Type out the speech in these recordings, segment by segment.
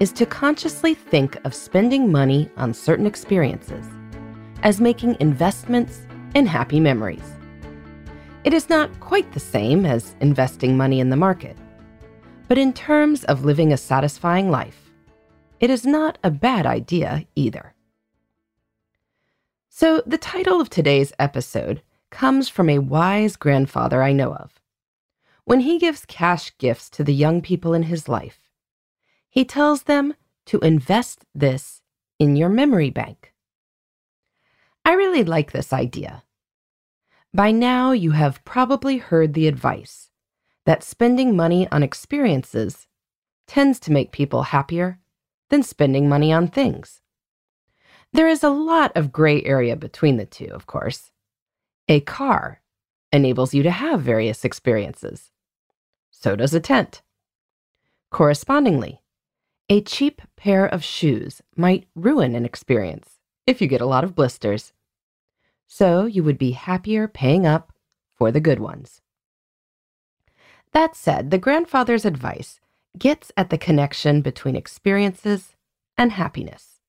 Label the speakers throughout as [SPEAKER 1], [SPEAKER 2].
[SPEAKER 1] is to consciously think of spending money on certain experiences as making investments in happy memories. It is not quite the same as investing money in the market, but in terms of living a satisfying life, it is not a bad idea either. So, the title of today's episode comes from a wise grandfather I know of. When he gives cash gifts to the young people in his life, he tells them to invest this in your memory bank. I really like this idea. By now, you have probably heard the advice that spending money on experiences tends to make people happier than spending money on things. There is a lot of gray area between the two, of course. A car enables you to have various experiences. So does a tent. Correspondingly, a cheap pair of shoes might ruin an experience if you get a lot of blisters. So you would be happier paying up for the good ones. That said, the grandfather's advice gets at the connection between experiences and happiness.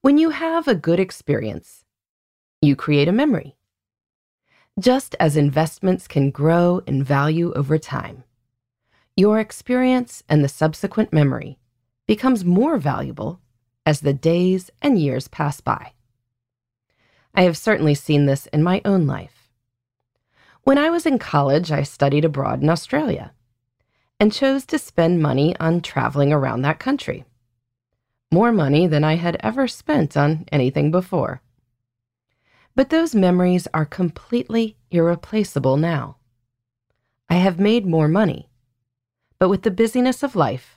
[SPEAKER 1] When you have a good experience, you create a memory. Just as investments can grow in value over time, your experience and the subsequent memory becomes more valuable as the days and years pass by. I have certainly seen this in my own life. When I was in college, I studied abroad in Australia and chose to spend money on traveling around that country. More money than I had ever spent on anything before. But those memories are completely irreplaceable now. I have made more money, but with the busyness of life,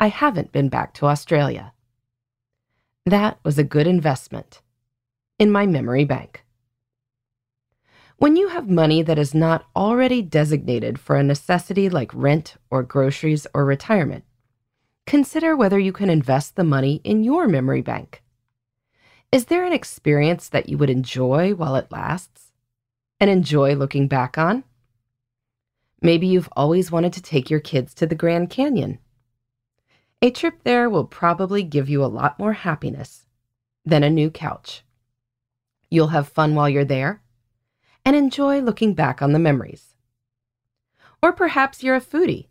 [SPEAKER 1] I haven't been back to Australia. That was a good investment in my memory bank. When you have money that is not already designated for a necessity like rent or groceries or retirement, consider whether you can invest the money in your memory bank. Is there an experience that you would enjoy while it lasts and enjoy looking back on? Maybe you've always wanted to take your kids to the Grand Canyon a trip there will probably give you a lot more happiness than a new couch. You'll have fun while you're there and enjoy looking back on the memories. Or perhaps you're a foodie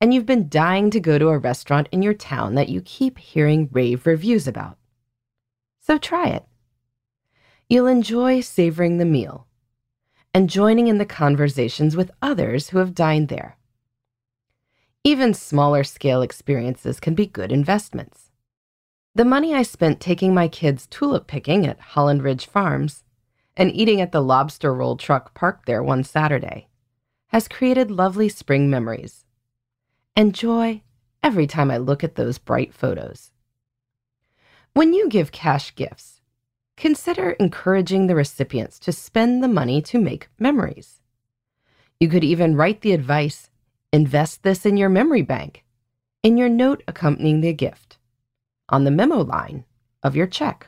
[SPEAKER 1] and you've been dying to go to a restaurant in your town that you keep hearing rave reviews about. So try it. You'll enjoy savoring the meal and joining in the conversations with others who have dined there. Even smaller scale experiences can be good investments. The money I spent taking my kids tulip picking at Holland Ridge Farms and eating at the lobster roll truck parked there one Saturday has created lovely spring memories and joy every time I look at those bright photos. When you give cash gifts, consider encouraging the recipients to spend the money to make memories. You could even write the advice Invest this in your memory bank, in your note accompanying the gift, on the memo line of your check,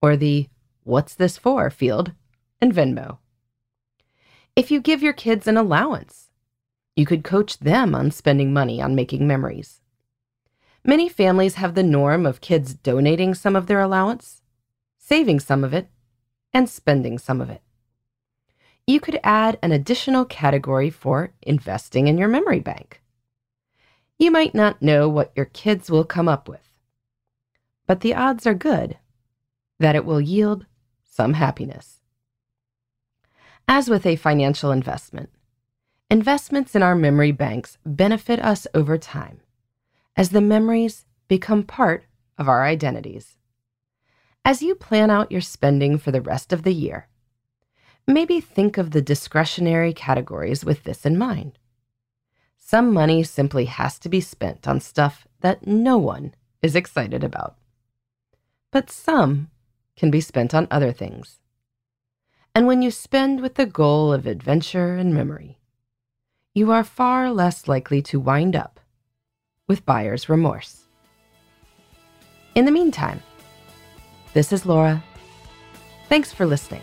[SPEAKER 1] or the What's this for field in Venmo. If you give your kids an allowance, you could coach them on spending money on making memories. Many families have the norm of kids donating some of their allowance, saving some of it, and spending some of it you could add an additional category for investing in your memory bank. You might not know what your kids will come up with, but the odds are good that it will yield some happiness. As with a financial investment, investments in our memory banks benefit us over time as the memories become part of our identities. As you plan out your spending for the rest of the year, maybe think of the discretionary categories with this in mind. Some money simply has to be spent on stuff that no one is excited about. But some can be spent on other things. And when you spend with the goal of adventure and memory, you are far less likely to wind up with buyer's remorse. In the meantime, this is Laura. Thanks for listening.